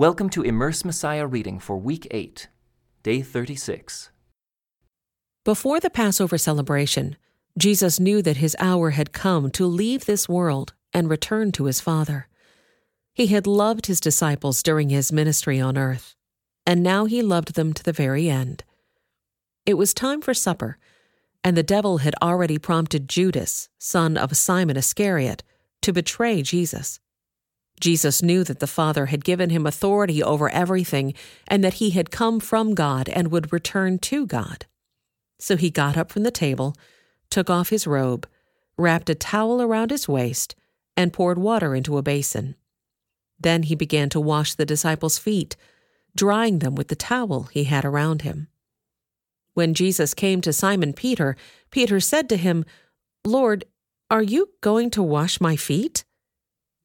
Welcome to Immerse Messiah reading for week 8, day 36. Before the Passover celebration, Jesus knew that his hour had come to leave this world and return to his Father. He had loved his disciples during his ministry on earth, and now he loved them to the very end. It was time for supper, and the devil had already prompted Judas, son of Simon Iscariot, to betray Jesus. Jesus knew that the Father had given him authority over everything and that he had come from God and would return to God. So he got up from the table, took off his robe, wrapped a towel around his waist, and poured water into a basin. Then he began to wash the disciples' feet, drying them with the towel he had around him. When Jesus came to Simon Peter, Peter said to him, Lord, are you going to wash my feet?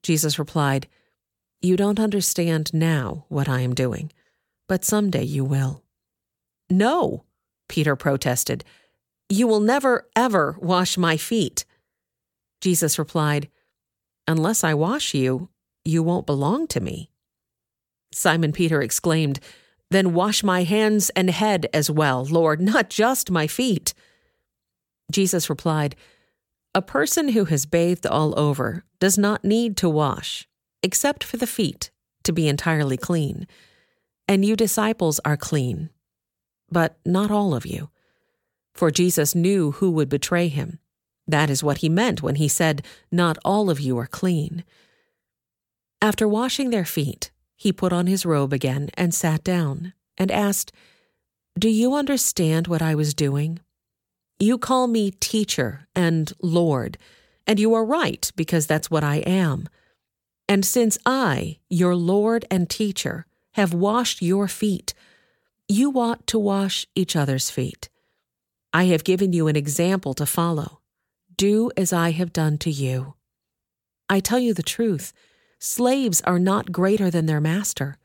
Jesus replied, You don't understand now what I am doing, but someday you will. No, Peter protested. You will never, ever wash my feet. Jesus replied, Unless I wash you, you won't belong to me. Simon Peter exclaimed, Then wash my hands and head as well, Lord, not just my feet. Jesus replied, a person who has bathed all over does not need to wash, except for the feet, to be entirely clean. And you disciples are clean, but not all of you. For Jesus knew who would betray him. That is what he meant when he said, Not all of you are clean. After washing their feet, he put on his robe again and sat down, and asked, Do you understand what I was doing? You call me teacher and Lord, and you are right because that's what I am. And since I, your Lord and teacher, have washed your feet, you ought to wash each other's feet. I have given you an example to follow. Do as I have done to you. I tell you the truth slaves are not greater than their master,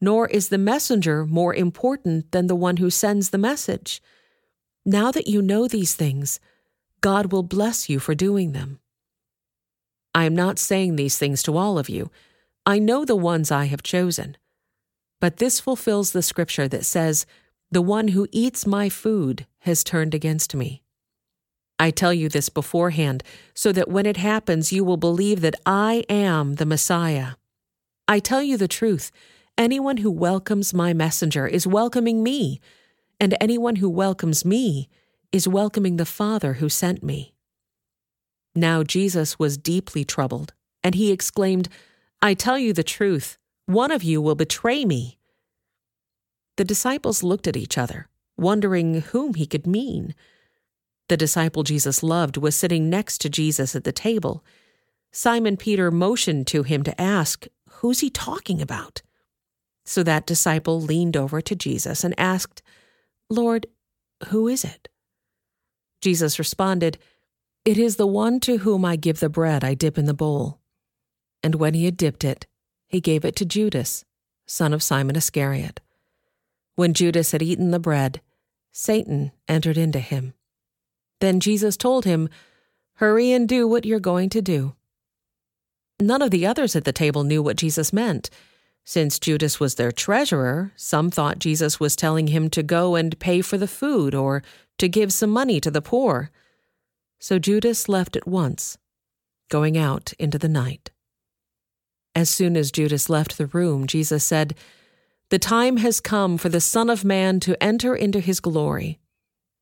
nor is the messenger more important than the one who sends the message. Now that you know these things, God will bless you for doing them. I am not saying these things to all of you. I know the ones I have chosen. But this fulfills the scripture that says, The one who eats my food has turned against me. I tell you this beforehand, so that when it happens, you will believe that I am the Messiah. I tell you the truth anyone who welcomes my messenger is welcoming me and anyone who welcomes me is welcoming the Father who sent me. Now Jesus was deeply troubled, and he exclaimed, I tell you the truth, one of you will betray me. The disciples looked at each other, wondering whom he could mean. The disciple Jesus loved was sitting next to Jesus at the table. Simon Peter motioned to him to ask, Who's he talking about? So that disciple leaned over to Jesus and asked, Lord, who is it? Jesus responded, It is the one to whom I give the bread I dip in the bowl. And when he had dipped it, he gave it to Judas, son of Simon Iscariot. When Judas had eaten the bread, Satan entered into him. Then Jesus told him, Hurry and do what you're going to do. None of the others at the table knew what Jesus meant. Since Judas was their treasurer, some thought Jesus was telling him to go and pay for the food or to give some money to the poor. So Judas left at once, going out into the night. As soon as Judas left the room, Jesus said, The time has come for the Son of Man to enter into his glory,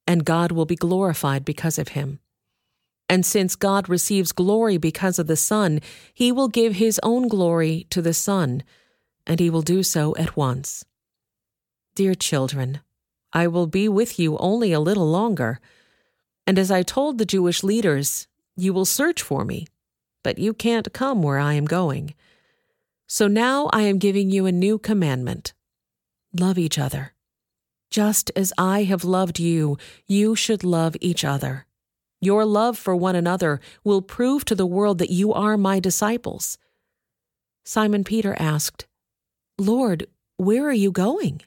and God will be glorified because of him. And since God receives glory because of the Son, he will give his own glory to the Son and he will do so at once. Dear children, I will be with you only a little longer. And as I told the Jewish leaders, you will search for me, but you can't come where I am going. So now I am giving you a new commandment love each other. Just as I have loved you, you should love each other. Your love for one another will prove to the world that you are my disciples. Simon Peter asked, Lord, where are you going?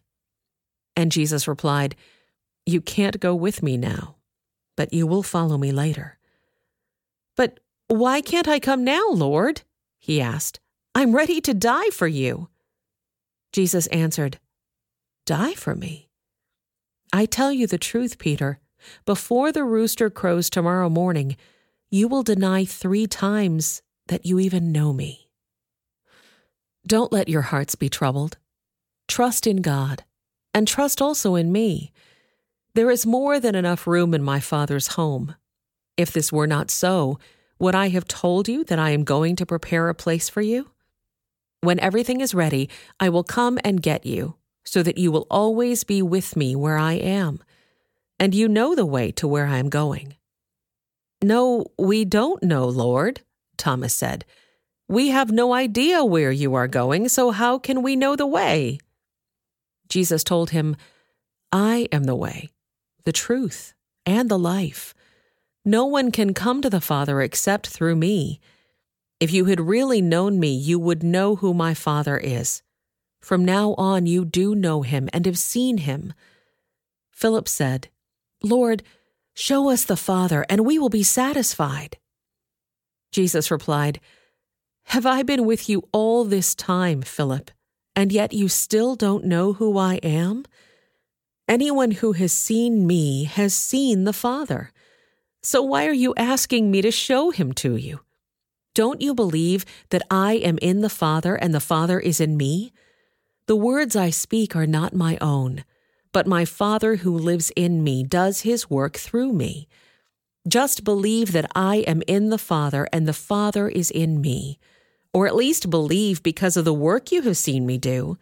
And Jesus replied, You can't go with me now, but you will follow me later. But why can't I come now, Lord? He asked. I'm ready to die for you. Jesus answered, Die for me. I tell you the truth, Peter. Before the rooster crows tomorrow morning, you will deny three times that you even know me. Don't let your hearts be troubled. Trust in God, and trust also in me. There is more than enough room in my Father's home. If this were not so, would I have told you that I am going to prepare a place for you? When everything is ready, I will come and get you, so that you will always be with me where I am. And you know the way to where I am going. No, we don't know, Lord, Thomas said. We have no idea where you are going, so how can we know the way? Jesus told him, I am the way, the truth, and the life. No one can come to the Father except through me. If you had really known me, you would know who my Father is. From now on, you do know him and have seen him. Philip said, Lord, show us the Father, and we will be satisfied. Jesus replied, Have I been with you all this time, Philip, and yet you still don't know who I am? Anyone who has seen me has seen the Father. So why are you asking me to show him to you? Don't you believe that I am in the Father and the Father is in me? The words I speak are not my own, but my Father who lives in me does his work through me. Just believe that I am in the Father and the Father is in me, or at least believe because of the work you have seen me do.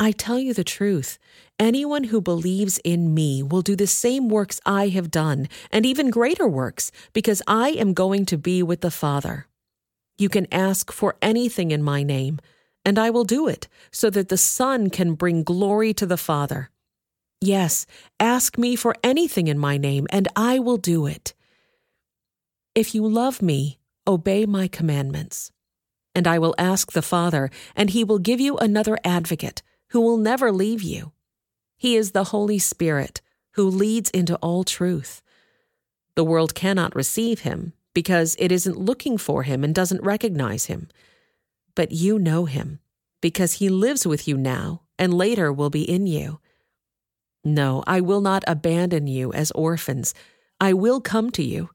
I tell you the truth. Anyone who believes in me will do the same works I have done, and even greater works, because I am going to be with the Father. You can ask for anything in my name, and I will do it, so that the Son can bring glory to the Father. Yes, ask me for anything in my name, and I will do it. If you love me, obey my commandments. And I will ask the Father, and he will give you another advocate who will never leave you. He is the Holy Spirit who leads into all truth. The world cannot receive him because it isn't looking for him and doesn't recognize him. But you know him because he lives with you now and later will be in you. No, I will not abandon you as orphans. I will come to you.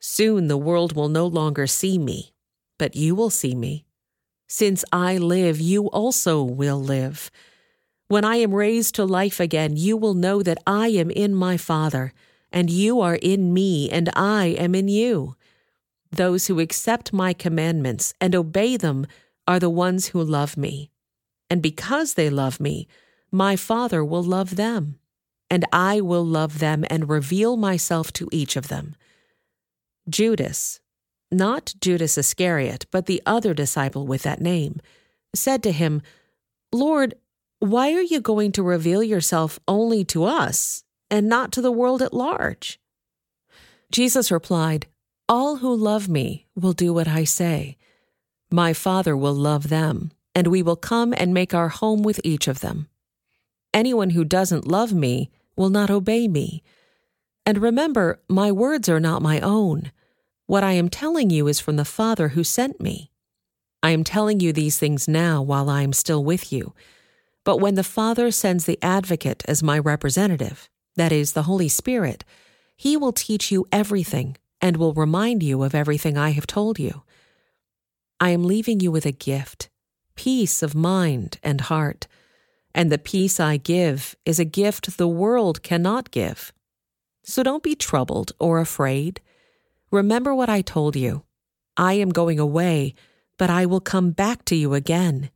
Soon the world will no longer see me, but you will see me. Since I live, you also will live. When I am raised to life again, you will know that I am in my Father, and you are in me, and I am in you. Those who accept my commandments and obey them are the ones who love me. And because they love me, my Father will love them, and I will love them and reveal myself to each of them. Judas, not Judas Iscariot, but the other disciple with that name, said to him, Lord, why are you going to reveal yourself only to us and not to the world at large? Jesus replied, All who love me will do what I say. My Father will love them, and we will come and make our home with each of them. Anyone who doesn't love me will not obey me. And remember, my words are not my own. What I am telling you is from the Father who sent me. I am telling you these things now while I am still with you. But when the Father sends the Advocate as my representative, that is, the Holy Spirit, he will teach you everything and will remind you of everything I have told you. I am leaving you with a gift, peace of mind and heart. And the peace I give is a gift the world cannot give. So don't be troubled or afraid. Remember what I told you. I am going away, but I will come back to you again.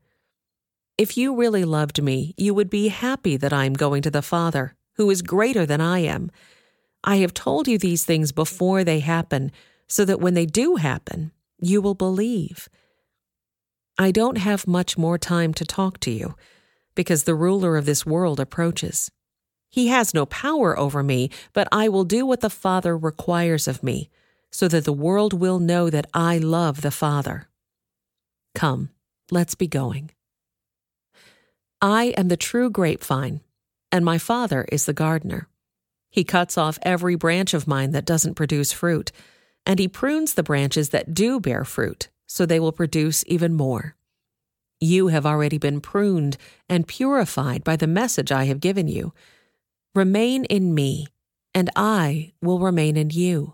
If you really loved me, you would be happy that I am going to the Father, who is greater than I am. I have told you these things before they happen, so that when they do happen, you will believe. I don't have much more time to talk to you, because the ruler of this world approaches. He has no power over me, but I will do what the Father requires of me so that the world will know that I love the Father. Come, let's be going. I am the true grapevine, and my Father is the gardener. He cuts off every branch of mine that doesn't produce fruit, and he prunes the branches that do bear fruit, so they will produce even more. You have already been pruned and purified by the message I have given you. Remain in me, and I will remain in you.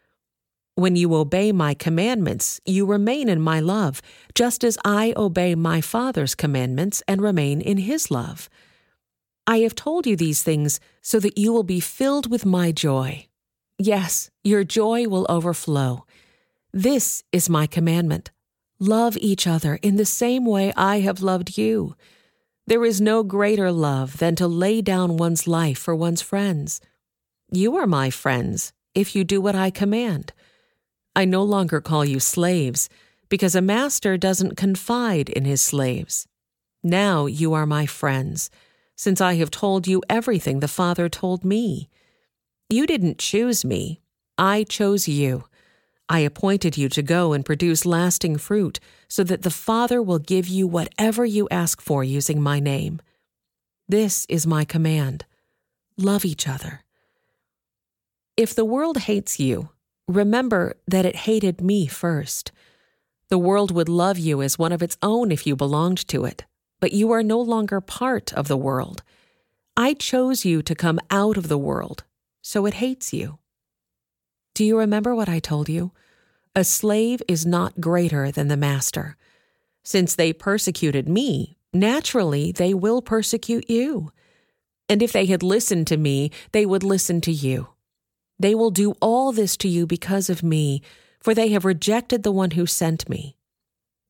When you obey my commandments, you remain in my love, just as I obey my Father's commandments and remain in his love. I have told you these things so that you will be filled with my joy. Yes, your joy will overflow. This is my commandment love each other in the same way I have loved you. There is no greater love than to lay down one's life for one's friends. You are my friends if you do what I command. I no longer call you slaves, because a master doesn't confide in his slaves. Now you are my friends, since I have told you everything the Father told me. You didn't choose me, I chose you. I appointed you to go and produce lasting fruit, so that the Father will give you whatever you ask for using my name. This is my command love each other. If the world hates you, Remember that it hated me first. The world would love you as one of its own if you belonged to it, but you are no longer part of the world. I chose you to come out of the world, so it hates you. Do you remember what I told you? A slave is not greater than the master. Since they persecuted me, naturally they will persecute you. And if they had listened to me, they would listen to you. They will do all this to you because of me, for they have rejected the one who sent me.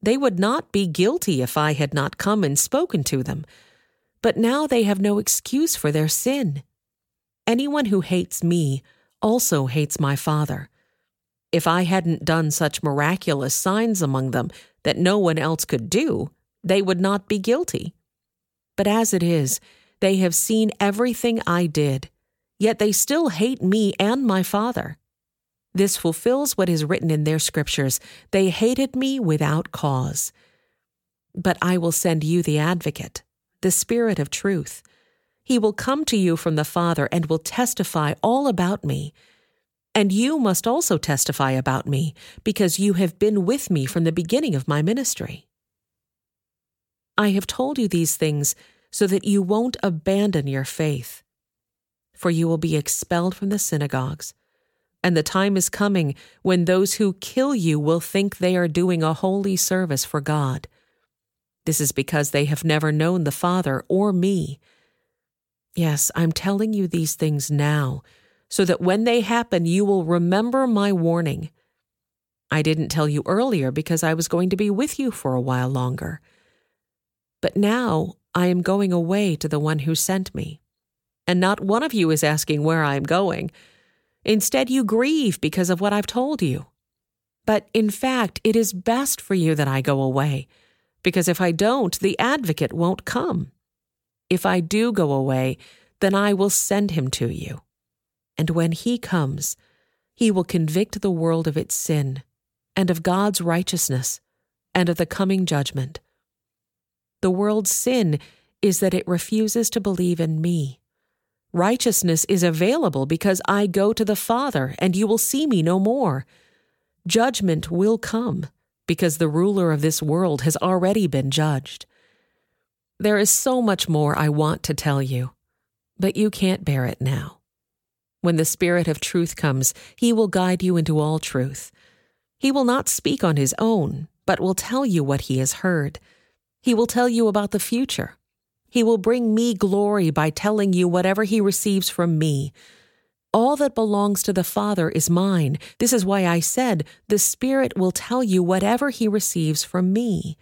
They would not be guilty if I had not come and spoken to them, but now they have no excuse for their sin. Anyone who hates me also hates my Father. If I hadn't done such miraculous signs among them that no one else could do, they would not be guilty. But as it is, they have seen everything I did yet they still hate me and my Father. This fulfills what is written in their scriptures they hated me without cause. But I will send you the advocate, the Spirit of truth. He will come to you from the Father and will testify all about me. And you must also testify about me, because you have been with me from the beginning of my ministry. I have told you these things so that you won't abandon your faith for you will be expelled from the synagogues. And the time is coming when those who kill you will think they are doing a holy service for God. This is because they have never known the Father or me. Yes, I'm telling you these things now, so that when they happen, you will remember my warning. I didn't tell you earlier because I was going to be with you for a while longer. But now I am going away to the one who sent me and not one of you is asking where I am going. Instead, you grieve because of what I've told you. But in fact, it is best for you that I go away, because if I don't, the advocate won't come. If I do go away, then I will send him to you. And when he comes, he will convict the world of its sin, and of God's righteousness, and of the coming judgment. The world's sin is that it refuses to believe in me. Righteousness is available because I go to the Father, and you will see me no more. Judgment will come because the ruler of this world has already been judged. There is so much more I want to tell you, but you can't bear it now. When the Spirit of truth comes, he will guide you into all truth. He will not speak on his own, but will tell you what he has heard. He will tell you about the future He will bring me glory by telling you whatever he receives from me. All that belongs to the Father is mine. This is why I said, The Spirit will tell you whatever he receives from me.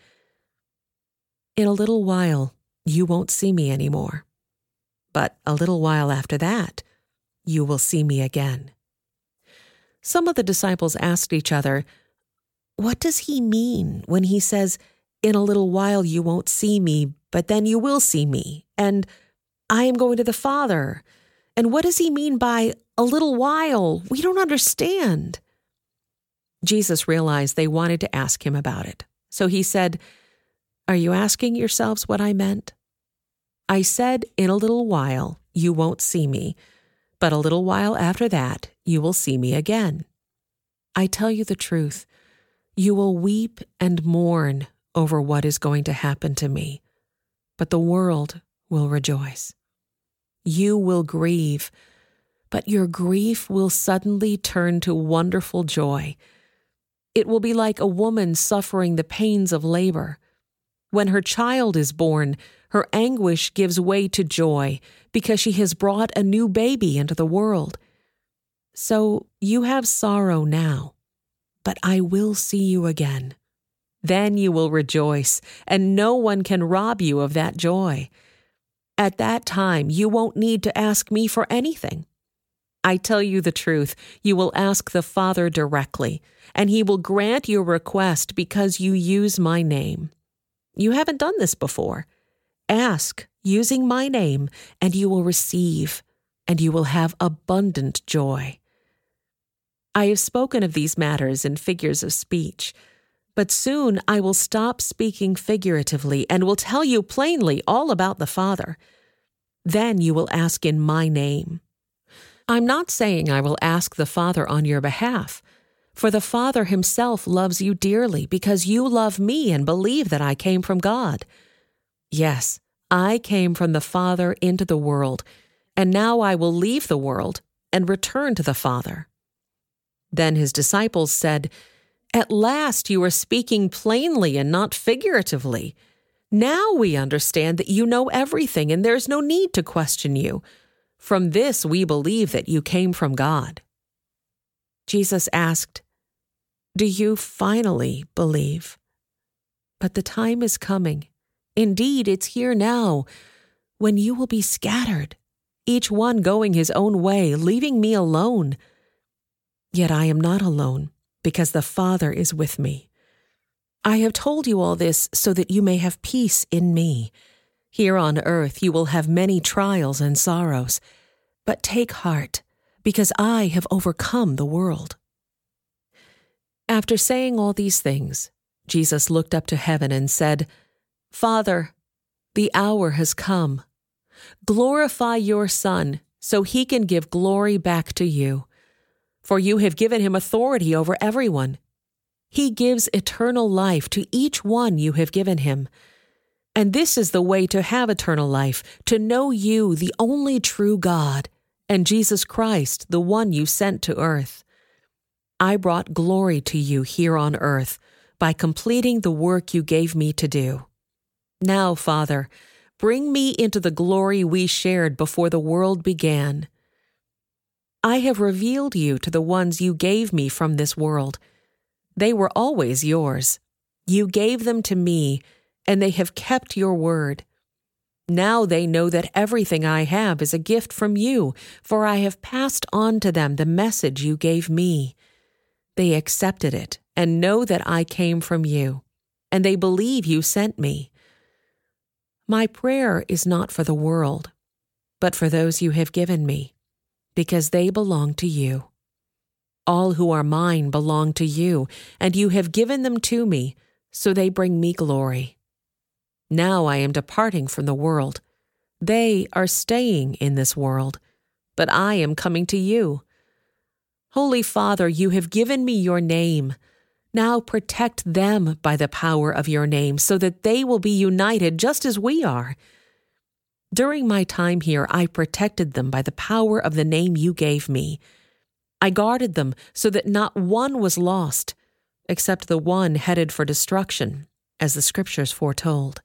In a little while, you won't see me anymore. But a little while after that, you will see me again. Some of the disciples asked each other, What does he mean when he says, In a little while you won't see me, but then you will see me, and I am going to the Father? And what does he mean by a little while? We don't understand. Jesus realized they wanted to ask him about it. So he said, Are you asking yourselves what I meant? I said, In a little while you won't see me, but a little while after that you will see me again. I tell you the truth, you will weep and mourn over what is going to happen to me, but the world will rejoice. You will grieve, but your grief will suddenly turn to wonderful joy. It will be like a woman suffering the pains of labor. When her child is born, her anguish gives way to joy because she has brought a new baby into the world. So you have sorrow now, but I will see you again. Then you will rejoice, and no one can rob you of that joy. At that time, you won't need to ask me for anything. I tell you the truth, you will ask the Father directly, and he will grant your request because you use my name. You haven't done this before. Ask using my name, and you will receive, and you will have abundant joy. I have spoken of these matters in figures of speech, but soon I will stop speaking figuratively and will tell you plainly all about the Father. Then you will ask in my name. I'm not saying I will ask the Father on your behalf, for the Father himself loves you dearly because you love me and believe that I came from God. Yes, I came from the Father into the world, and now I will leave the world and return to the Father. Then his disciples said, At last you are speaking plainly and not figuratively. Now we understand that you know everything, and there's no need to question you. From this we believe that you came from God. Jesus asked, Do you finally believe? But the time is coming Indeed, it's here now, when you will be scattered, each one going his own way, leaving me alone. Yet I am not alone, because the Father is with me. I have told you all this so that you may have peace in me. Here on earth you will have many trials and sorrows, but take heart, because I have overcome the world. After saying all these things, Jesus looked up to heaven and said, Father, the hour has come. Glorify your Son so he can give glory back to you. For you have given him authority over everyone. He gives eternal life to each one you have given him. And this is the way to have eternal life, to know you, the only true God, and Jesus Christ, the one you sent to earth. I brought glory to you here on earth by completing the work you gave me to do. Now, Father, bring me into the glory we shared before the world began. I have revealed you to the ones you gave me from this world. They were always yours. You gave them to me, and they have kept your word. Now they know that everything I have is a gift from you, for I have passed on to them the message you gave me. They accepted it and know that I came from you, and they believe you sent me. My prayer is not for the world, but for those you have given me, because they belong to you. All who are mine belong to you, and you have given them to me, so they bring me glory. Now I am departing from the world. They are staying in this world, but I am coming to you. Holy Father, you have given me your name now protect them by the power of your name so that they will be united just as we are. During my time here, I protected them by the power of the name you gave me. I guarded them so that not one was lost, except the one headed for destruction, as the Scriptures foretold.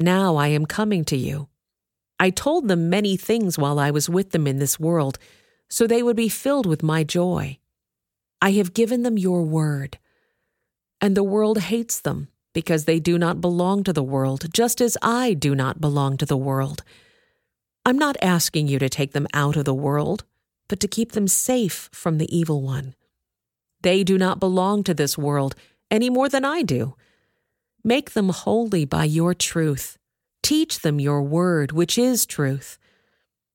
Now I am coming to you. I told them many things while I was with them in this world, so they would be filled with my joy. I have given them your word. And the world hates them because they do not belong to the world, just as I do not belong to the world. I'm not asking you to take them out of the world, but to keep them safe from the evil one. They do not belong to this world any more than I do. Make them holy by your truth. Teach them your word, which is truth.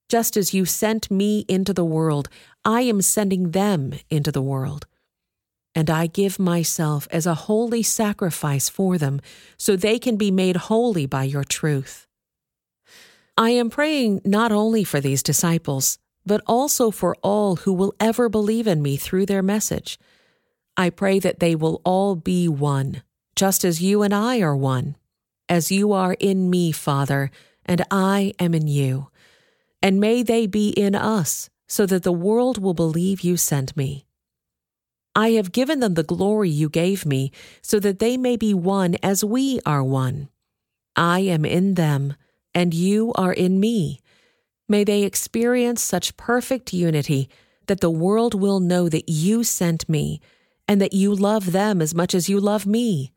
Just as you sent me into the world, I am sending them into the world. And I give myself as a holy sacrifice for them, so they can be made holy by your truth. I am praying not only for these disciples, but also for all who will ever believe in me through their message. I pray that they will all be one, just as you and I are one, as you are in me, Father, and I am in you and may they be in us, so that the world will believe you sent me. I have given them the glory you gave me, so that they may be one as we are one. I am in them, and you are in me. May they experience such perfect unity that the world will know that you sent me, and that you love them as much as you love me.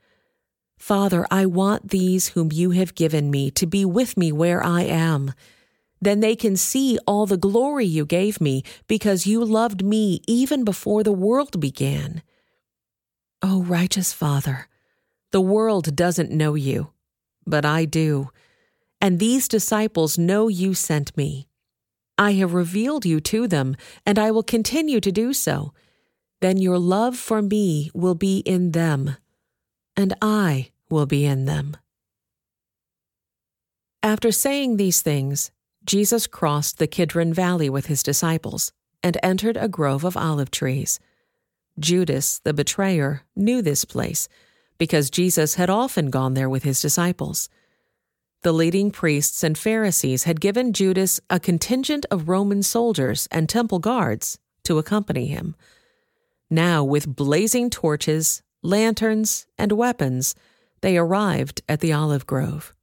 Father, I want these whom you have given me to be with me where I am then they can see all the glory you gave me because you loved me even before the world began. O oh, righteous Father, the world doesn't know you, but I do, and these disciples know you sent me. I have revealed you to them, and I will continue to do so. Then your love for me will be in them, and I will be in them. After saying these things, Jesus crossed the Kidron Valley with his disciples and entered a grove of olive trees. Judas, the betrayer, knew this place because Jesus had often gone there with his disciples. The leading priests and Pharisees had given Judas a contingent of Roman soldiers and temple guards to accompany him. Now, with blazing torches, lanterns, and weapons, they arrived at the olive grove.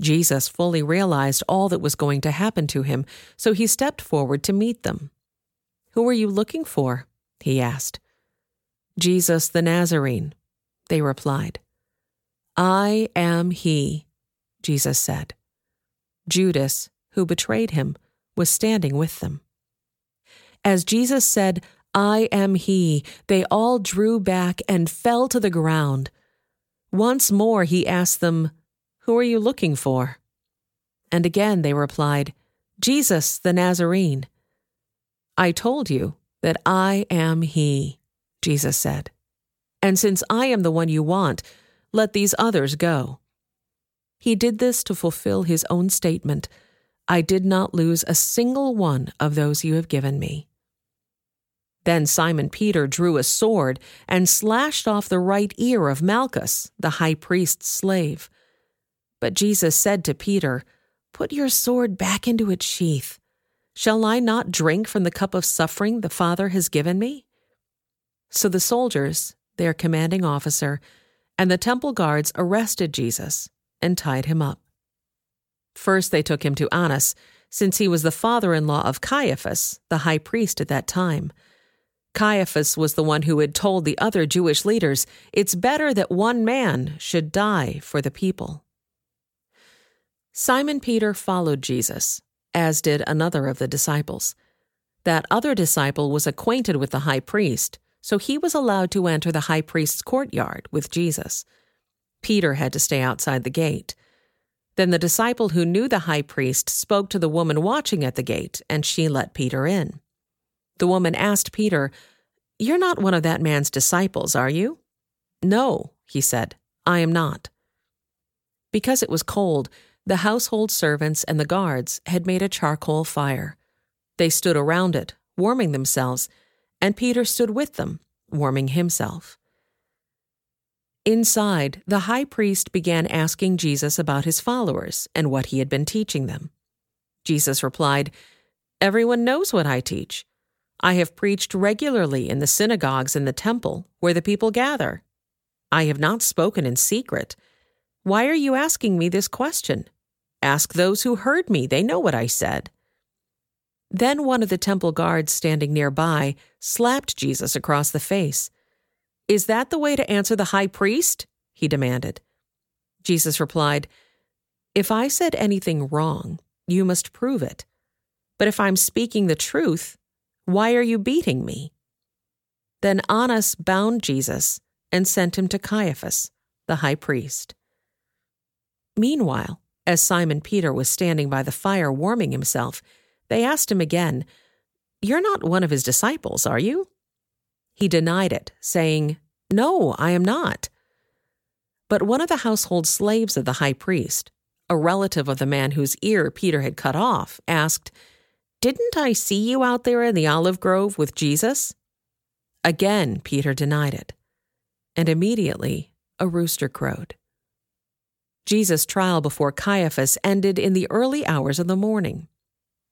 Jesus fully realized all that was going to happen to him, so he stepped forward to meet them. Who are you looking for? he asked. Jesus the Nazarene, they replied. I am he, Jesus said. Judas, who betrayed him, was standing with them. As Jesus said, I am he, they all drew back and fell to the ground. Once more he asked them, who are you looking for? And again they replied, Jesus the Nazarene. I told you that I am he, Jesus said. And since I am the one you want, let these others go. He did this to fulfill his own statement I did not lose a single one of those you have given me. Then Simon Peter drew a sword and slashed off the right ear of Malchus, the high priest's slave. But Jesus said to Peter, Put your sword back into its sheath. Shall I not drink from the cup of suffering the Father has given me? So the soldiers, their commanding officer, and the temple guards arrested Jesus and tied him up. First, they took him to Annas, since he was the father in law of Caiaphas, the high priest at that time. Caiaphas was the one who had told the other Jewish leaders, It's better that one man should die for the people. Simon Peter followed Jesus, as did another of the disciples. That other disciple was acquainted with the high priest, so he was allowed to enter the high priest's courtyard with Jesus. Peter had to stay outside the gate. Then the disciple who knew the high priest spoke to the woman watching at the gate, and she let Peter in. The woman asked Peter, You're not one of that man's disciples, are you? No, he said, I am not. Because it was cold, the household servants and the guards had made a charcoal fire. They stood around it, warming themselves, and Peter stood with them, warming himself. Inside, the high priest began asking Jesus about his followers and what he had been teaching them. Jesus replied, Everyone knows what I teach. I have preached regularly in the synagogues and the temple, where the people gather. I have not spoken in secret. Why are you asking me this question? Ask those who heard me, they know what I said. Then one of the temple guards standing nearby slapped Jesus across the face. Is that the way to answer the high priest? he demanded. Jesus replied, If I said anything wrong, you must prove it. But if I'm speaking the truth, why are you beating me? Then Annas bound Jesus and sent him to Caiaphas, the high priest. Meanwhile, as Simon Peter was standing by the fire warming himself, they asked him again, You're not one of his disciples, are you? He denied it, saying, No, I am not. But one of the household slaves of the high priest, a relative of the man whose ear Peter had cut off, asked, Didn't I see you out there in the olive grove with Jesus? Again, Peter denied it. And immediately a rooster crowed. Jesus' trial before Caiaphas ended in the early hours of the morning.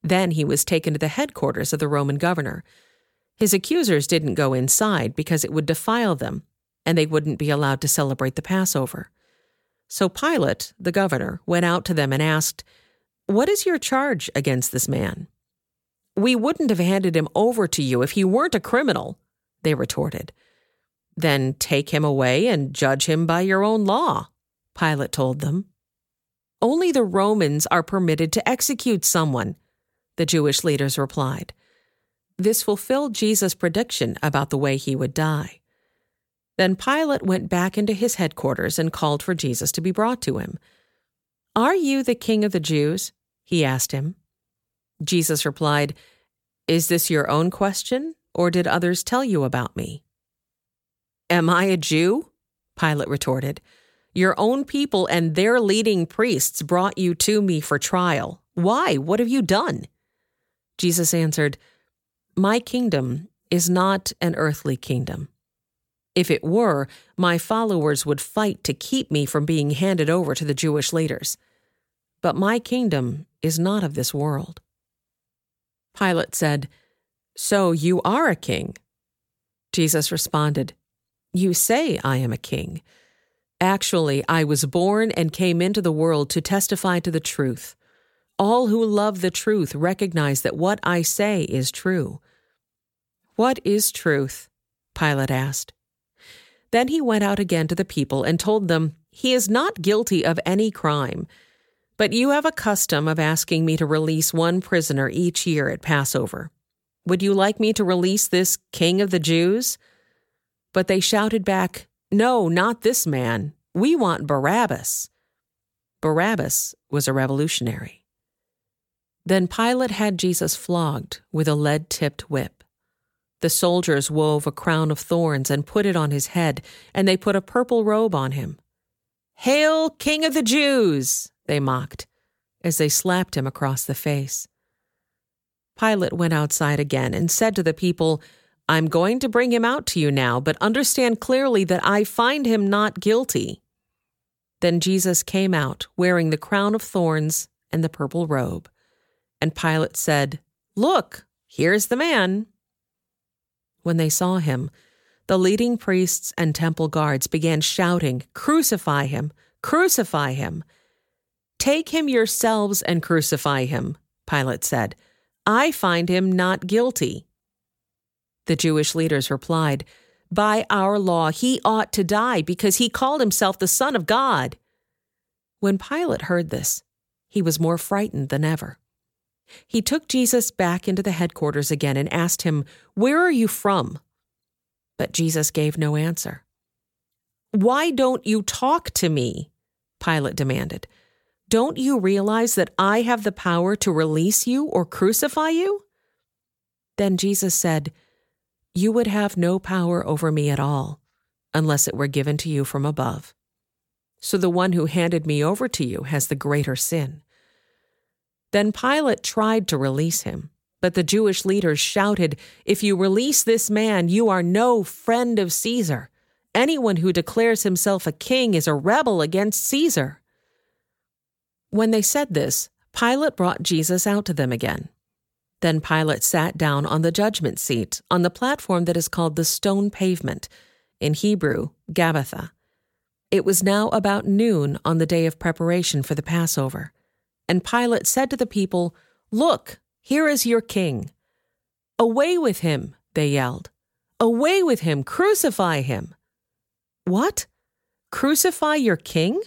Then he was taken to the headquarters of the Roman governor. His accusers didn't go inside because it would defile them, and they wouldn't be allowed to celebrate the Passover. So Pilate, the governor, went out to them and asked, What is your charge against this man? We wouldn't have handed him over to you if he weren't a criminal, they retorted. Then take him away and judge him by your own law, Pilate told them. Only the Romans are permitted to execute someone, the Jewish leaders replied. This fulfilled Jesus' prediction about the way he would die. Then Pilate went back into his headquarters and called for Jesus to be brought to him. Are you the king of the Jews? he asked him. Jesus replied, Is this your own question, or did others tell you about me? Am I a Jew? Pilate retorted. Your own people and their leading priests brought you to me for trial. Why? What have you done? Jesus answered, My kingdom is not an earthly kingdom. If it were, my followers would fight to keep me from being handed over to the Jewish leaders. But my kingdom is not of this world. Pilate said, So you are a king? Jesus responded, You say I am a king. Actually, I was born and came into the world to testify to the truth. All who love the truth recognize that what I say is true. What is truth? Pilate asked. Then he went out again to the people and told them, He is not guilty of any crime. But you have a custom of asking me to release one prisoner each year at Passover. Would you like me to release this king of the Jews? But they shouted back, No, not this man. We want Barabbas. Barabbas was a revolutionary. Then Pilate had Jesus flogged with a lead tipped whip. The soldiers wove a crown of thorns and put it on his head, and they put a purple robe on him. Hail, King of the Jews! they mocked, as they slapped him across the face. Pilate went outside again and said to the people, I'm going to bring him out to you now, but understand clearly that I find him not guilty. Then Jesus came out, wearing the crown of thorns and the purple robe. And Pilate said, Look, here's the man. When they saw him, the leading priests and temple guards began shouting, Crucify him! Crucify him! Take him yourselves and crucify him, Pilate said. I find him not guilty. The Jewish leaders replied, By our law, he ought to die because he called himself the Son of God. When Pilate heard this, he was more frightened than ever. He took Jesus back into the headquarters again and asked him, Where are you from? But Jesus gave no answer. Why don't you talk to me? Pilate demanded. Don't you realize that I have the power to release you or crucify you? Then Jesus said, You would have no power over me at all, unless it were given to you from above. So the one who handed me over to you has the greater sin. Then Pilate tried to release him, but the Jewish leaders shouted, If you release this man, you are no friend of Caesar. Anyone who declares himself a king is a rebel against Caesar. When they said this, Pilate brought Jesus out to them again. Then Pilate sat down on the judgment seat on the platform that is called the stone pavement, in Hebrew, Gabbatha. It was now about noon on the day of preparation for the Passover. And Pilate said to the people, Look, here is your king. Away with him, they yelled. Away with him, crucify him. What? Crucify your king?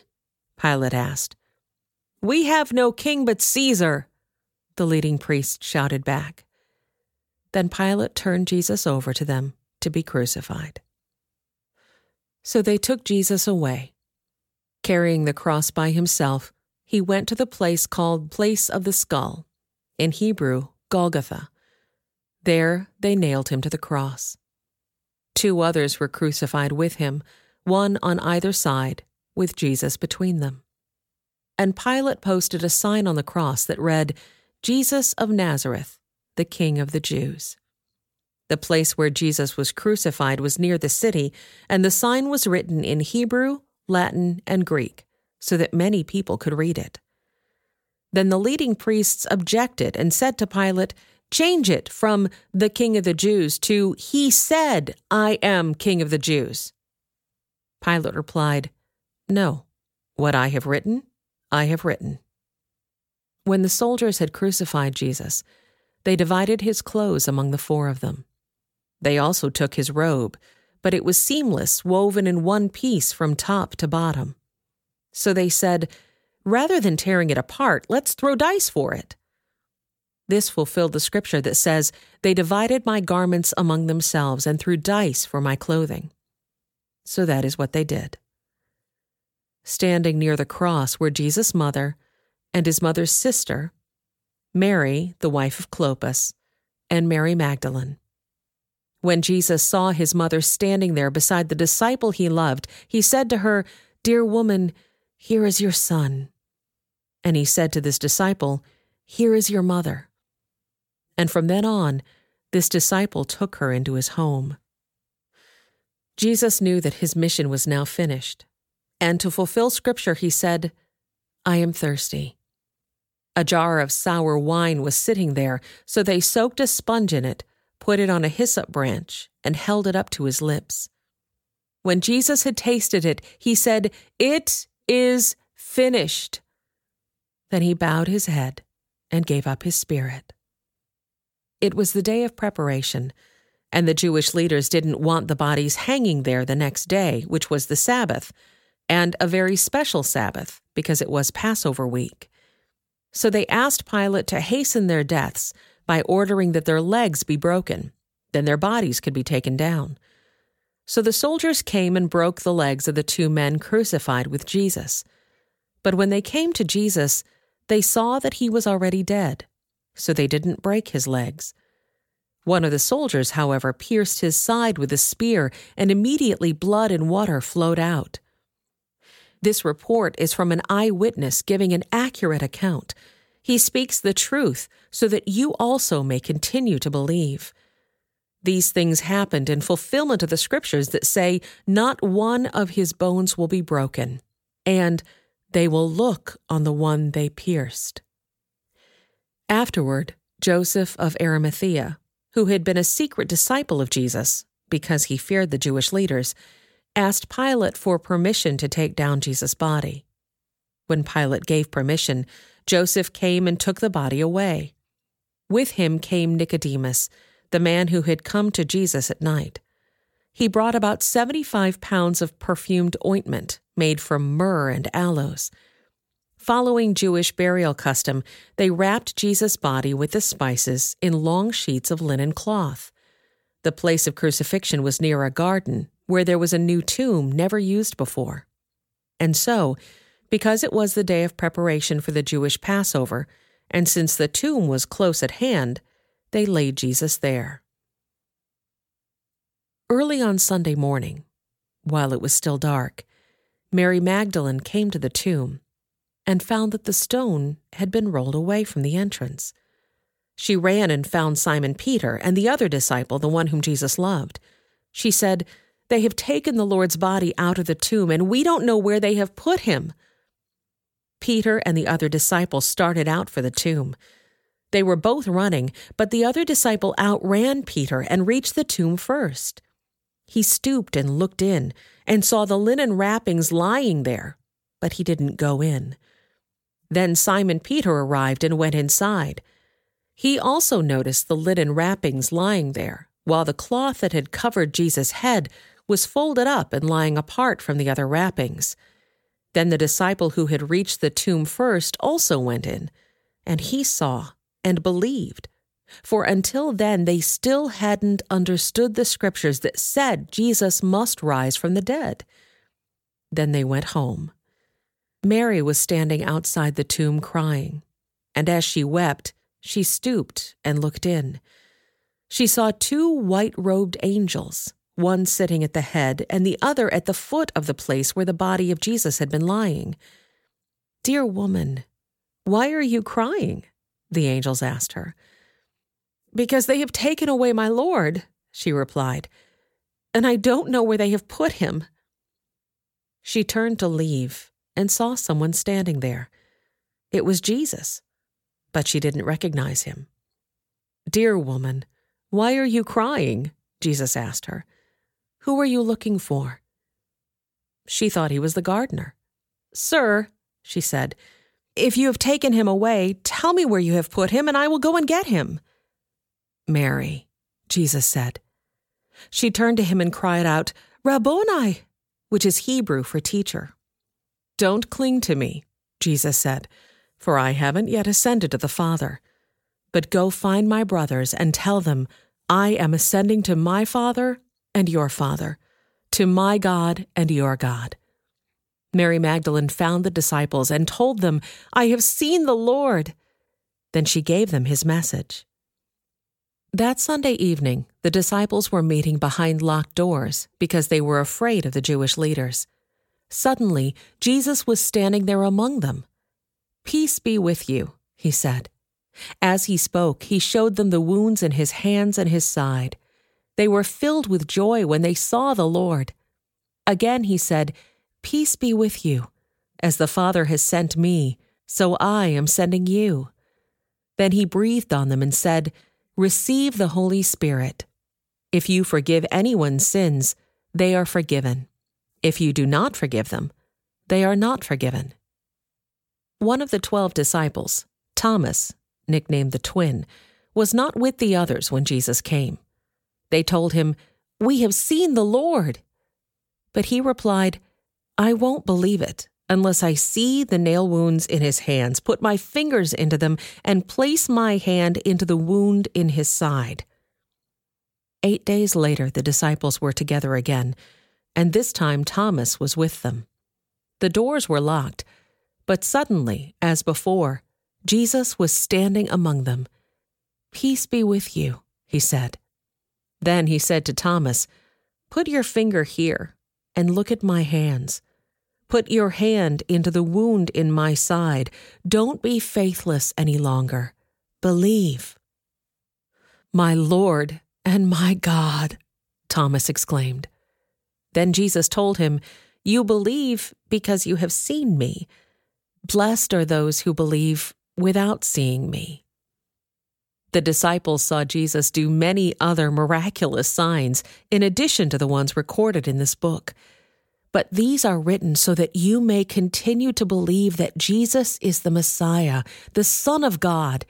Pilate asked. We have no king but Caesar, the leading priest shouted back. Then Pilate turned Jesus over to them to be crucified. So they took Jesus away. Carrying the cross by himself, he went to the place called Place of the Skull, in Hebrew, Golgotha. There they nailed him to the cross. Two others were crucified with him, one on either side, with Jesus between them. And Pilate posted a sign on the cross that read, Jesus of Nazareth, the King of the Jews. The place where Jesus was crucified was near the city, and the sign was written in Hebrew, Latin, and Greek, so that many people could read it. Then the leading priests objected and said to Pilate, Change it from the King of the Jews to He said, I am King of the Jews. Pilate replied, No, what I have written, I have written. When the soldiers had crucified Jesus, they divided his clothes among the four of them. They also took his robe, but it was seamless, woven in one piece from top to bottom. So they said, Rather than tearing it apart, let's throw dice for it. This fulfilled the scripture that says, They divided my garments among themselves and threw dice for my clothing. So that is what they did. Standing near the cross were Jesus' mother and his mother's sister, Mary, the wife of Clopas, and Mary Magdalene. When Jesus saw his mother standing there beside the disciple he loved, he said to her, Dear woman, here is your son. And he said to this disciple, Here is your mother. And from then on, this disciple took her into his home. Jesus knew that his mission was now finished, and to fulfill Scripture, he said, I am thirsty. A jar of sour wine was sitting there, so they soaked a sponge in it, put it on a hyssop branch, and held it up to his lips. When Jesus had tasted it, he said, It is finished. Then he bowed his head and gave up his spirit. It was the day of preparation, and the Jewish leaders didn't want the bodies hanging there the next day, which was the Sabbath, and a very special Sabbath because it was Passover week. So they asked Pilate to hasten their deaths by ordering that their legs be broken. Then their bodies could be taken down. So the soldiers came and broke the legs of the two men crucified with Jesus. But when they came to Jesus, they saw that he was already dead, so they didn't break his legs. One of the soldiers, however, pierced his side with a spear, and immediately blood and water flowed out. This report is from an eyewitness giving an accurate account. He speaks the truth so that you also may continue to believe. These things happened in fulfillment of the scriptures that say, Not one of his bones will be broken, and they will look on the one they pierced. Afterward, Joseph of Arimathea, who had been a secret disciple of Jesus because he feared the Jewish leaders, asked Pilate for permission to take down Jesus' body. When Pilate gave permission, Joseph came and took the body away. With him came Nicodemus, the man who had come to Jesus at night. He brought about 75 pounds of perfumed ointment made from myrrh and aloes. Following Jewish burial custom, they wrapped Jesus' body with the spices in long sheets of linen cloth. The place of crucifixion was near a garden where there was a new tomb never used before. And so, because it was the day of preparation for the Jewish Passover, and since the tomb was close at hand, they laid Jesus there. Early on Sunday morning, while it was still dark, Mary Magdalene came to the tomb and found that the stone had been rolled away from the entrance. She ran and found Simon Peter and the other disciple, the one whom Jesus loved. She said, they have taken the Lord's body out of the tomb, and we don't know where they have put him. Peter and the other disciple started out for the tomb. They were both running, but the other disciple outran Peter and reached the tomb first. He stooped and looked in, and saw the linen wrappings lying there, but he didn't go in. Then Simon Peter arrived and went inside. He also noticed the linen wrappings lying there, while the cloth that had covered Jesus' head was folded up and lying apart from the other wrappings. Then the disciple who had reached the tomb first also went in, and he saw and believed. For until then, they still hadn't understood the scriptures that said Jesus must rise from the dead. Then they went home. Mary was standing outside the tomb crying, and as she wept, she stooped and looked in. She saw two white robed angels, one sitting at the head and the other at the foot of the place where the body of Jesus had been lying. Dear woman, why are you crying? The angels asked her. Because they have taken away my Lord, she replied, and I don't know where they have put him. She turned to leave and saw someone standing there. It was Jesus, but she didn't recognize him. Dear woman, why are you crying? Jesus asked her. Who are you looking for? She thought he was the gardener. Sir, she said, if you have taken him away, tell me where you have put him, and I will go and get him. Mary, Jesus said. She turned to him and cried out, Rabboni, which is Hebrew for teacher. Don't cling to me, Jesus said, for I haven't yet ascended to the Father. But go find my brothers and tell them, I am ascending to my Father and your Father, to my God and your God. Mary Magdalene found the disciples and told them, I have seen the Lord. Then she gave them his message. That Sunday evening, the disciples were meeting behind locked doors because they were afraid of the Jewish leaders. Suddenly, Jesus was standing there among them. Peace be with you, he said. As he spoke, he showed them the wounds in his hands and his side. They were filled with joy when they saw the Lord. Again he said, Peace be with you. As the Father has sent me, so I am sending you. Then he breathed on them and said, Receive the Holy Spirit. If you forgive anyone's sins, they are forgiven. If you do not forgive them, they are not forgiven. One of the twelve disciples, Thomas, nicknamed the twin, was not with the others when Jesus came. They told him, We have seen the Lord. But he replied, I won't believe it unless I see the nail wounds in his hands, put my fingers into them, and place my hand into the wound in his side. Eight days later, the disciples were together again, and this time Thomas was with them. The doors were locked, but suddenly, as before, Jesus was standing among them. Peace be with you, he said. Then he said to Thomas, Put your finger here and look at my hands. Put your hand into the wound in my side. Don't be faithless any longer. Believe. My Lord and my God, Thomas exclaimed. Then Jesus told him, You believe because you have seen me. Blessed are those who believe without seeing me. The disciples saw Jesus do many other miraculous signs in addition to the ones recorded in this book. But these are written so that you may continue to believe that Jesus is the Messiah, the Son of God,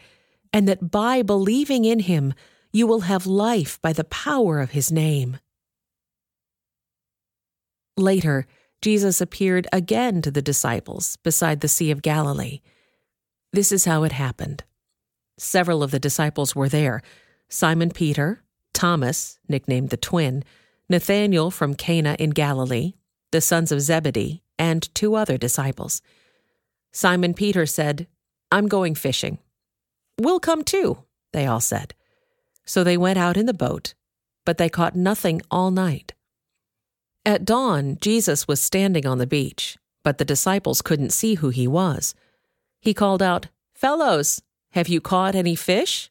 and that by believing in him, you will have life by the power of his name. Later, Jesus appeared again to the disciples beside the Sea of Galilee. This is how it happened. Several of the disciples were there Simon Peter, Thomas, nicknamed the twin, Nathanael from Cana in Galilee, the sons of Zebedee, and two other disciples. Simon Peter said, I'm going fishing. We'll come too, they all said. So they went out in the boat, but they caught nothing all night. At dawn, Jesus was standing on the beach, but the disciples couldn't see who he was. He called out, Fellows, have you caught any fish?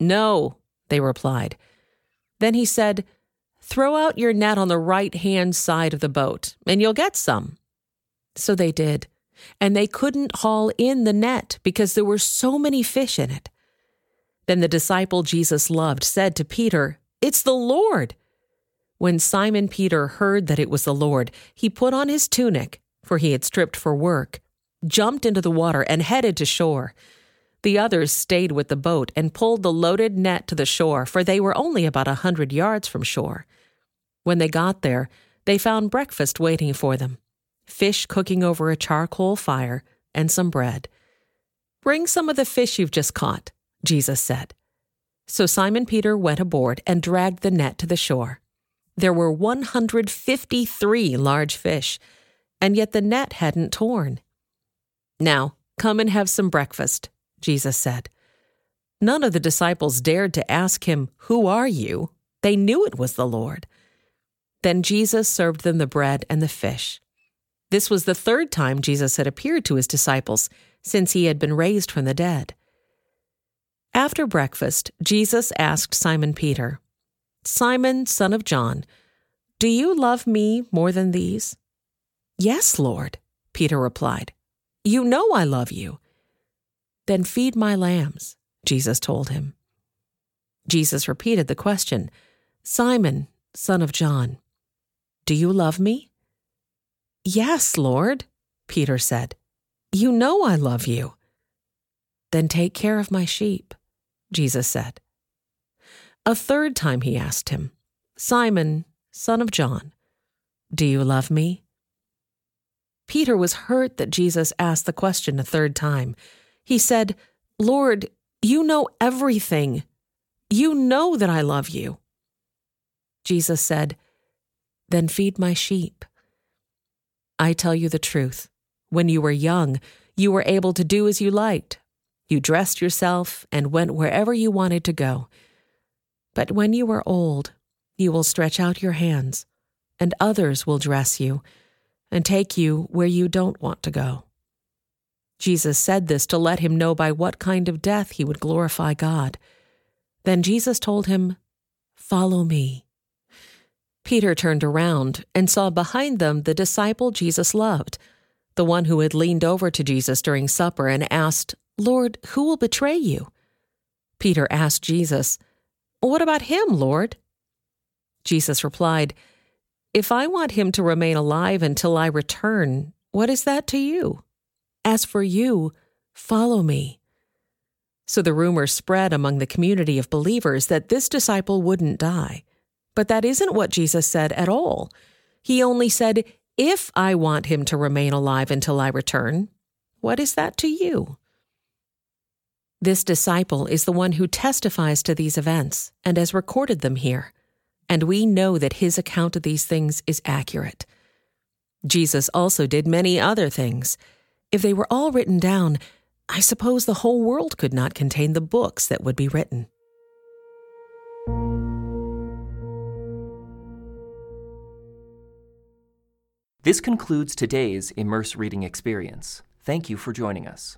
No, they replied. Then he said, Throw out your net on the right hand side of the boat, and you'll get some. So they did, and they couldn't haul in the net because there were so many fish in it. Then the disciple Jesus loved said to Peter, It's the Lord. When Simon Peter heard that it was the Lord, he put on his tunic, for he had stripped for work, jumped into the water, and headed to shore. The others stayed with the boat and pulled the loaded net to the shore, for they were only about a hundred yards from shore. When they got there, they found breakfast waiting for them fish cooking over a charcoal fire, and some bread. Bring some of the fish you've just caught, Jesus said. So Simon Peter went aboard and dragged the net to the shore. There were 153 large fish, and yet the net hadn't torn. Now, come and have some breakfast, Jesus said. None of the disciples dared to ask him, Who are you? They knew it was the Lord. Then Jesus served them the bread and the fish. This was the third time Jesus had appeared to his disciples since he had been raised from the dead. After breakfast, Jesus asked Simon Peter, Simon, son of John, do you love me more than these? Yes, Lord, Peter replied. You know I love you. Then feed my lambs, Jesus told him. Jesus repeated the question Simon, son of John, do you love me? Yes, Lord, Peter said. You know I love you. Then take care of my sheep, Jesus said. A third time he asked him, Simon, son of John, do you love me? Peter was hurt that Jesus asked the question a third time. He said, Lord, you know everything. You know that I love you. Jesus said, Then feed my sheep. I tell you the truth. When you were young, you were able to do as you liked. You dressed yourself and went wherever you wanted to go. But when you are old, you will stretch out your hands, and others will dress you and take you where you don't want to go. Jesus said this to let him know by what kind of death he would glorify God. Then Jesus told him, Follow me. Peter turned around and saw behind them the disciple Jesus loved, the one who had leaned over to Jesus during supper and asked, Lord, who will betray you? Peter asked Jesus, What about him, Lord? Jesus replied, If I want him to remain alive until I return, what is that to you? As for you, follow me. So the rumor spread among the community of believers that this disciple wouldn't die. But that isn't what Jesus said at all. He only said, If I want him to remain alive until I return, what is that to you? This disciple is the one who testifies to these events and has recorded them here, and we know that his account of these things is accurate. Jesus also did many other things. If they were all written down, I suppose the whole world could not contain the books that would be written. This concludes today's Immerse Reading Experience. Thank you for joining us.